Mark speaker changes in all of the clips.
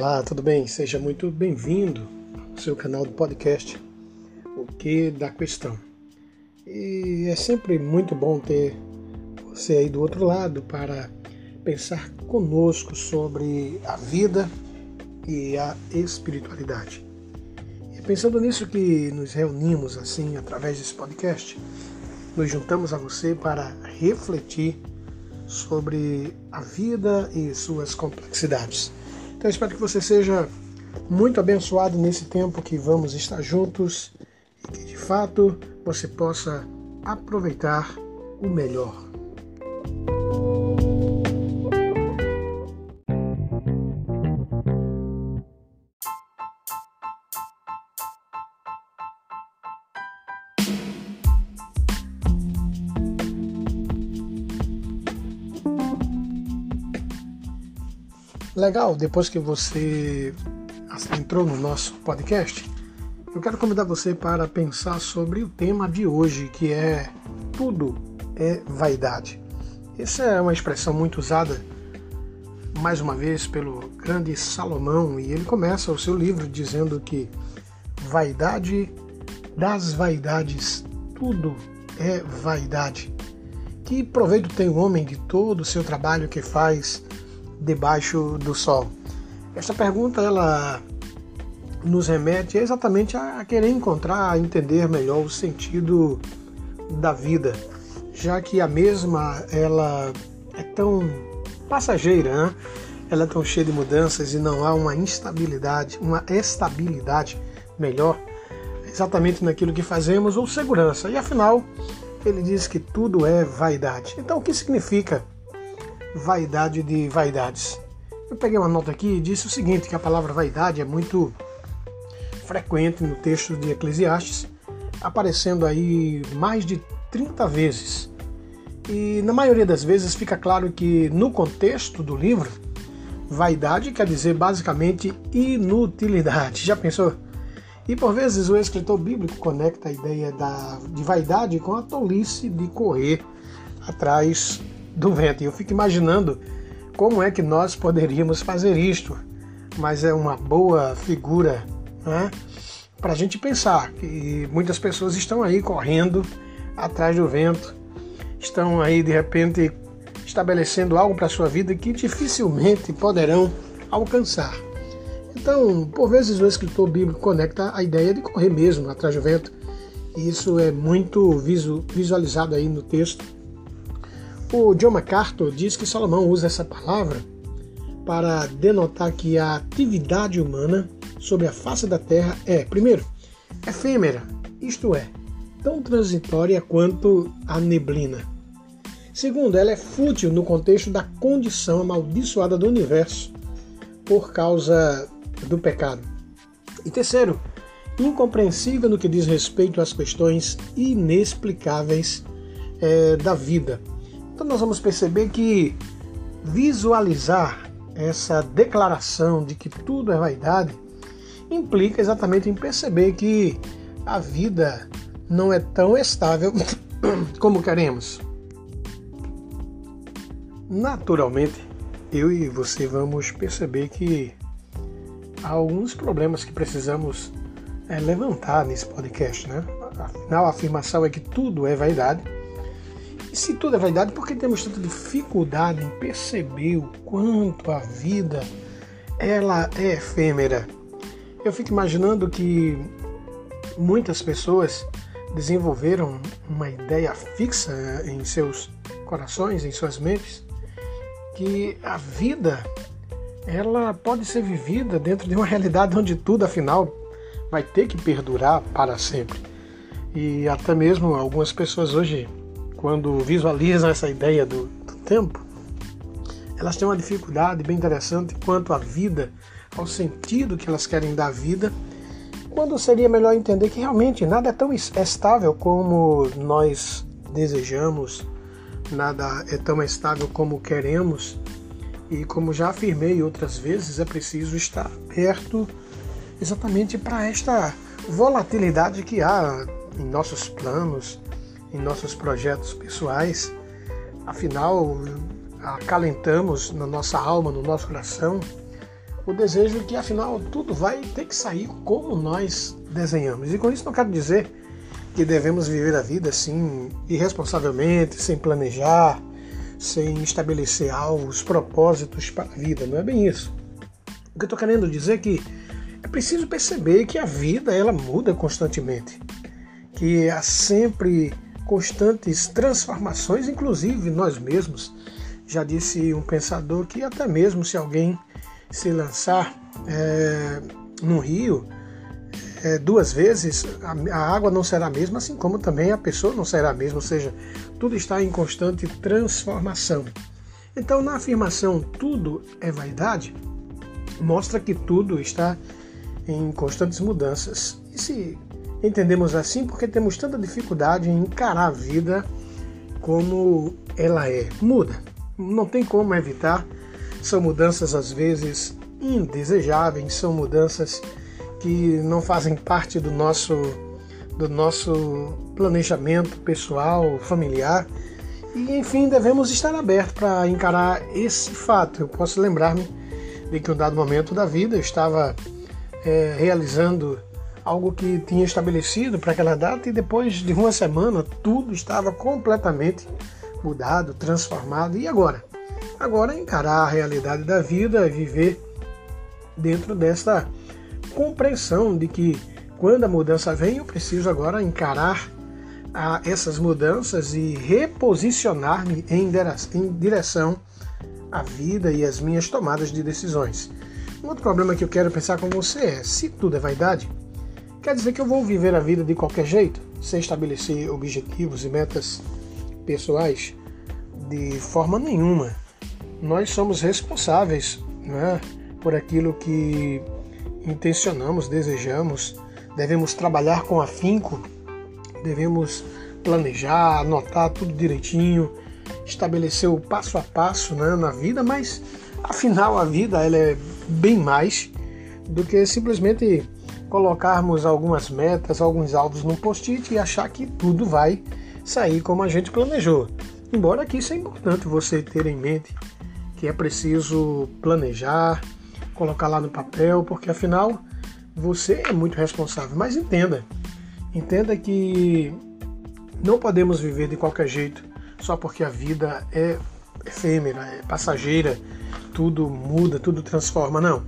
Speaker 1: Olá, tudo bem? Seja muito bem-vindo ao seu canal do podcast O Que da Questão. E é sempre muito bom ter você aí do outro lado para pensar conosco sobre a vida e a espiritualidade. E pensando nisso que nos reunimos assim através desse podcast, nos juntamos a você para refletir sobre a vida e suas complexidades. Então espero que você seja muito abençoado nesse tempo que vamos estar juntos e que de fato você possa aproveitar o melhor. Legal, depois que você entrou no nosso podcast, eu quero convidar você para pensar sobre o tema de hoje, que é tudo é vaidade. Essa é uma expressão muito usada mais uma vez pelo grande Salomão e ele começa o seu livro dizendo que vaidade das vaidades, tudo é vaidade. Que proveito tem o homem de todo o seu trabalho que faz debaixo do sol? Essa pergunta ela nos remete exatamente a querer encontrar, a entender melhor o sentido da vida, já que a mesma ela é tão passageira, né? ela é tão cheia de mudanças e não há uma instabilidade, uma estabilidade melhor exatamente naquilo que fazemos ou segurança. E afinal, ele diz que tudo é vaidade. Então, o que significa vaidade de vaidades. Eu peguei uma nota aqui e disse o seguinte, que a palavra vaidade é muito frequente no texto de Eclesiastes, aparecendo aí mais de 30 vezes. E na maioria das vezes fica claro que no contexto do livro, vaidade quer dizer basicamente inutilidade. Já pensou? E por vezes o escritor bíblico conecta a ideia da, de vaidade com a tolice de correr atrás do vento. E eu fico imaginando como é que nós poderíamos fazer isto. Mas é uma boa figura né, para a gente pensar que muitas pessoas estão aí correndo atrás do vento, estão aí de repente estabelecendo algo para a sua vida que dificilmente poderão alcançar. Então, por vezes o escritor bíblico conecta a ideia de correr mesmo atrás do vento. E isso é muito visualizado aí no texto o John MacArthur diz que Salomão usa essa palavra para denotar que a atividade humana sobre a face da terra é, primeiro, efêmera, isto é, tão transitória quanto a neblina. Segundo, ela é fútil no contexto da condição amaldiçoada do universo por causa do pecado. E terceiro, incompreensível no que diz respeito às questões inexplicáveis é, da vida, então nós vamos perceber que visualizar essa declaração de que tudo é vaidade implica exatamente em perceber que a vida não é tão estável como queremos. Naturalmente, eu e você vamos perceber que há alguns problemas que precisamos é, levantar nesse podcast, né? Afinal, a afirmação é que tudo é vaidade e se tudo é vaidade, por que temos tanta dificuldade em perceber o quanto a vida ela é efêmera? Eu fico imaginando que muitas pessoas desenvolveram uma ideia fixa em seus corações, em suas mentes, que a vida ela pode ser vivida dentro de uma realidade onde tudo afinal vai ter que perdurar para sempre. E até mesmo algumas pessoas hoje quando visualizam essa ideia do, do tempo, elas têm uma dificuldade bem interessante quanto à vida, ao sentido que elas querem dar à vida, quando seria melhor entender que realmente nada é tão estável como nós desejamos, nada é tão estável como queremos, e como já afirmei outras vezes, é preciso estar perto exatamente para esta volatilidade que há em nossos planos, em nossos projetos pessoais. Afinal, acalentamos na nossa alma, no nosso coração, o desejo que afinal tudo vai ter que sair como nós desenhamos. E com isso não quero dizer que devemos viver a vida assim irresponsavelmente, sem planejar, sem estabelecer alvos, propósitos para a vida. Não é bem isso. O que eu estou querendo dizer é que é preciso perceber que a vida ela muda constantemente, que há sempre constantes transformações, inclusive nós mesmos. Já disse um pensador que até mesmo se alguém se lançar é, no rio é, duas vezes, a, a água não será a mesma, assim como também a pessoa não será a mesma, ou seja, tudo está em constante transformação. Então, na afirmação tudo é vaidade, mostra que tudo está em constantes mudanças. E se entendemos assim, porque temos tanta dificuldade em encarar a vida como ela é? Muda. Não tem como evitar são mudanças às vezes indesejáveis, são mudanças que não fazem parte do nosso do nosso planejamento pessoal, familiar. E enfim, devemos estar abertos para encarar esse fato. Eu posso lembrar-me de que em um dado momento da vida eu estava é, realizando algo que tinha estabelecido para aquela data e depois de uma semana tudo estava completamente mudado, transformado. E agora? Agora encarar a realidade da vida, viver dentro dessa compreensão de que quando a mudança vem, eu preciso agora encarar a essas mudanças e reposicionar-me em direção à vida e às minhas tomadas de decisões. Um outro problema que eu quero pensar com você é: se tudo é vaidade, quer dizer que eu vou viver a vida de qualquer jeito, sem estabelecer objetivos e metas pessoais? De forma nenhuma nós somos responsáveis né, por aquilo que intencionamos, desejamos, devemos trabalhar com afinco, devemos planejar, anotar tudo direitinho, estabelecer o passo a passo né, na vida, mas afinal a vida ela é bem mais do que simplesmente colocarmos algumas metas, alguns alvos no post-it e achar que tudo vai sair como a gente planejou. Embora que isso é importante você ter em mente que é preciso planejar, colocar lá no papel, porque afinal você é muito responsável. Mas entenda, entenda que não podemos viver de qualquer jeito só porque a vida é efêmera, é passageira, tudo muda, tudo transforma. Não.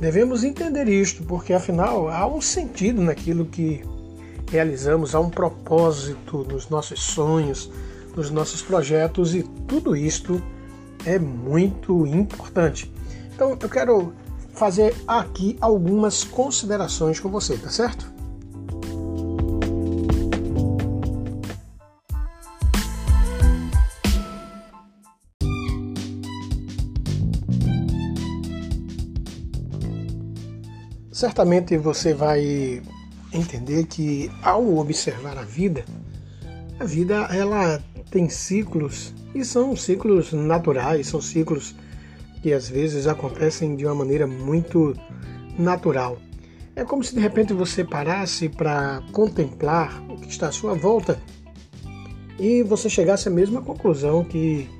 Speaker 1: Devemos entender isto, porque afinal há um sentido naquilo que realizamos, há um propósito nos nossos sonhos, nos nossos projetos e tudo isto é muito importante. Então eu quero fazer aqui algumas considerações com você, tá certo? Certamente você vai entender que ao observar a vida, a vida ela tem ciclos e são ciclos naturais, são ciclos que às vezes acontecem de uma maneira muito natural. É como se de repente você parasse para contemplar o que está à sua volta e você chegasse à mesma conclusão que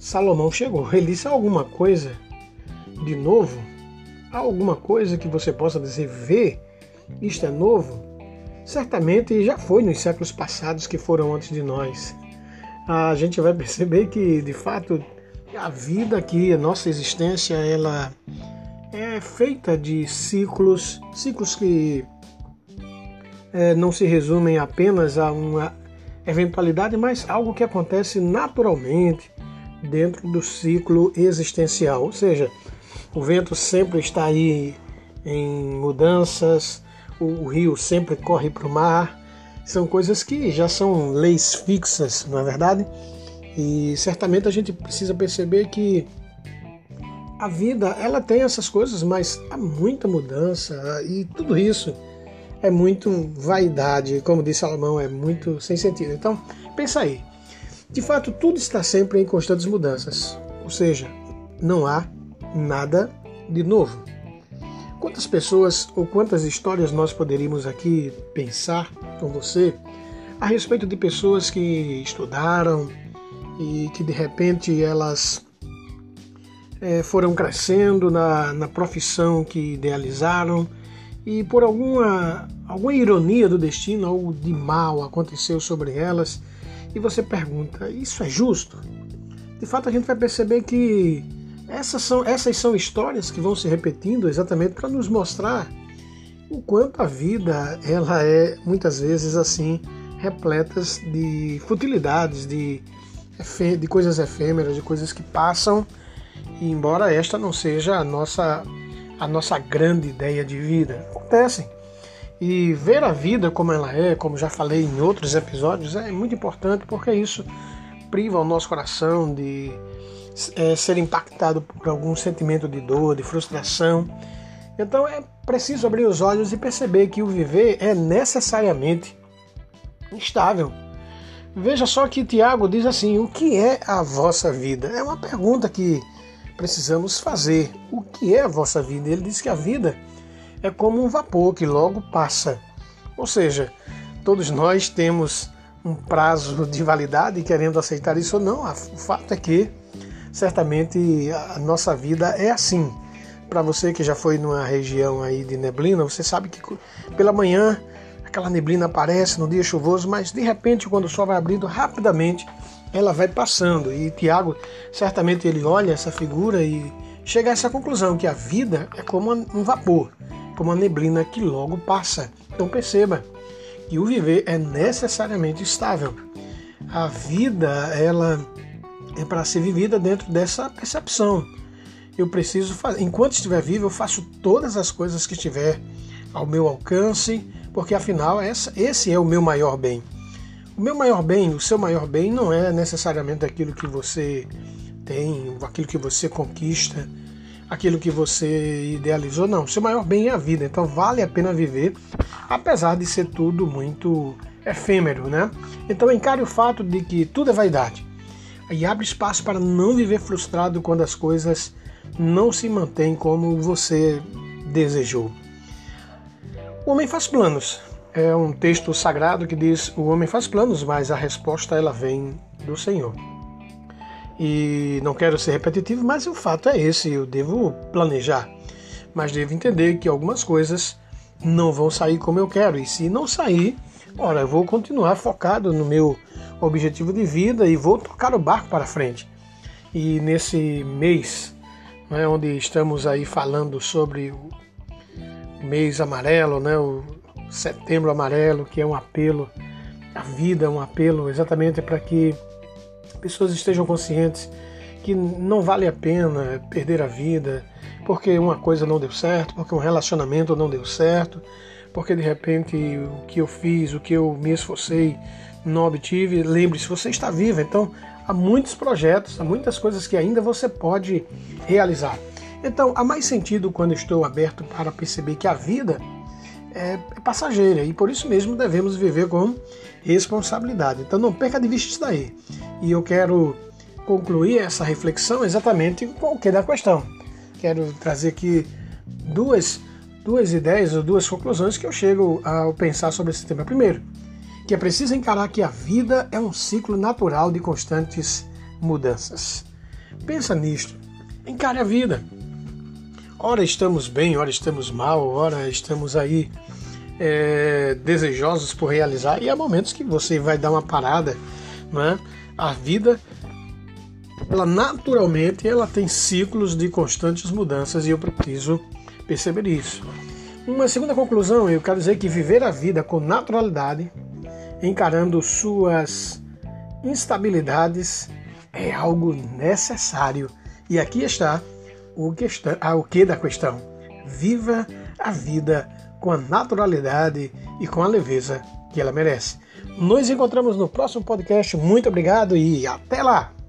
Speaker 1: Salomão chegou. Ele disse alguma coisa de novo, há alguma coisa que você possa dizer, ver, isto é novo? Certamente já foi nos séculos passados que foram antes de nós a gente vai perceber que, de fato, a vida aqui, a nossa existência, ela é feita de ciclos, ciclos que é, não se resumem apenas a uma eventualidade, mas algo que acontece naturalmente dentro do ciclo existencial. Ou seja, o vento sempre está aí em mudanças, o rio sempre corre para o mar, são coisas que já são leis fixas, não é verdade? E certamente a gente precisa perceber que a vida ela tem essas coisas, mas há muita mudança e tudo isso é muito vaidade, como disse Salomão, é muito sem sentido. Então, pensa aí. De fato, tudo está sempre em constantes mudanças, ou seja, não há nada de novo. Quantas pessoas ou quantas histórias nós poderíamos aqui pensar com você a respeito de pessoas que estudaram e que de repente elas é, foram crescendo na, na profissão que idealizaram e por alguma, alguma ironia do destino, algo de mal aconteceu sobre elas, e você pergunta: isso é justo? De fato, a gente vai perceber que essas são, essas são histórias que vão se repetindo exatamente para nos mostrar o quanto a vida ela é muitas vezes assim repletas de futilidades, de, de coisas efêmeras, de coisas que passam. E embora esta não seja a nossa a nossa grande ideia de vida, acontecem. E ver a vida como ela é, como já falei em outros episódios, é muito importante porque isso priva o nosso coração de é, ser impactado por algum sentimento de dor, de frustração. Então é preciso abrir os olhos e perceber que o viver é necessariamente instável. Veja só que Tiago diz assim: o que é a vossa vida? É uma pergunta que precisamos fazer. O que é a vossa vida? Ele diz que a vida é como um vapor que logo passa. Ou seja, todos nós temos um prazo de validade, querendo aceitar isso ou não. O fato é que certamente a nossa vida é assim. Para você que já foi numa região aí de neblina, você sabe que pela manhã aquela neblina aparece no dia chuvoso, mas de repente quando o sol vai abrindo rapidamente, ela vai passando. E Tiago, certamente ele olha essa figura e chega a essa conclusão que a vida é como um vapor, como uma neblina que logo passa. Então perceba que o viver é necessariamente estável. A vida, ela é para ser vivida dentro dessa percepção. Eu preciso fazer, enquanto estiver vivo, eu faço todas as coisas que estiver ao meu alcance, porque afinal essa, esse é o meu maior bem. O meu maior bem, o seu maior bem, não é necessariamente aquilo que você tem, aquilo que você conquista, aquilo que você idealizou, não. O seu maior bem é a vida, então vale a pena viver, apesar de ser tudo muito efêmero, né? Então encare o fato de que tudo é vaidade e abre espaço para não viver frustrado quando as coisas não se mantêm como você desejou. O homem faz planos. É um texto sagrado que diz: o homem faz planos, mas a resposta ela vem do Senhor. E não quero ser repetitivo, mas o fato é esse: eu devo planejar, mas devo entender que algumas coisas não vão sair como eu quero. E se não sair, ora, eu vou continuar focado no meu objetivo de vida e vou tocar o barco para frente. E nesse mês, né, onde estamos aí falando sobre o mês amarelo, né, o setembro amarelo, que é um apelo à vida, um apelo exatamente para que pessoas estejam conscientes que não vale a pena perder a vida porque uma coisa não deu certo, porque um relacionamento não deu certo, porque de repente o que eu fiz, o que eu me esforcei não obtive, lembre-se, você está vivo, então há muitos projetos, há muitas coisas que ainda você pode realizar. Então, há mais sentido quando estou aberto para perceber que a vida é, é passageira e por isso mesmo devemos viver com responsabilidade. Então, não perca de vista isso daí. E eu quero concluir essa reflexão exatamente com o que da questão. Quero trazer aqui duas, duas ideias ou duas conclusões que eu chego ao pensar sobre esse tema. Primeiro, que é preciso encarar que a vida é um ciclo natural de constantes mudanças. Pensa nisto. Encare a vida. Ora estamos bem, ora estamos mal, ora estamos aí é, desejosos por realizar, e há momentos que você vai dar uma parada. Né? A vida, ela naturalmente, ela tem ciclos de constantes mudanças e eu preciso perceber isso. Uma segunda conclusão, eu quero dizer que viver a vida com naturalidade encarando suas instabilidades é algo necessário. E aqui está o, questão, ah, o que da questão. Viva a vida com a naturalidade e com a leveza que ela merece. Nos encontramos no próximo podcast. Muito obrigado e até lá!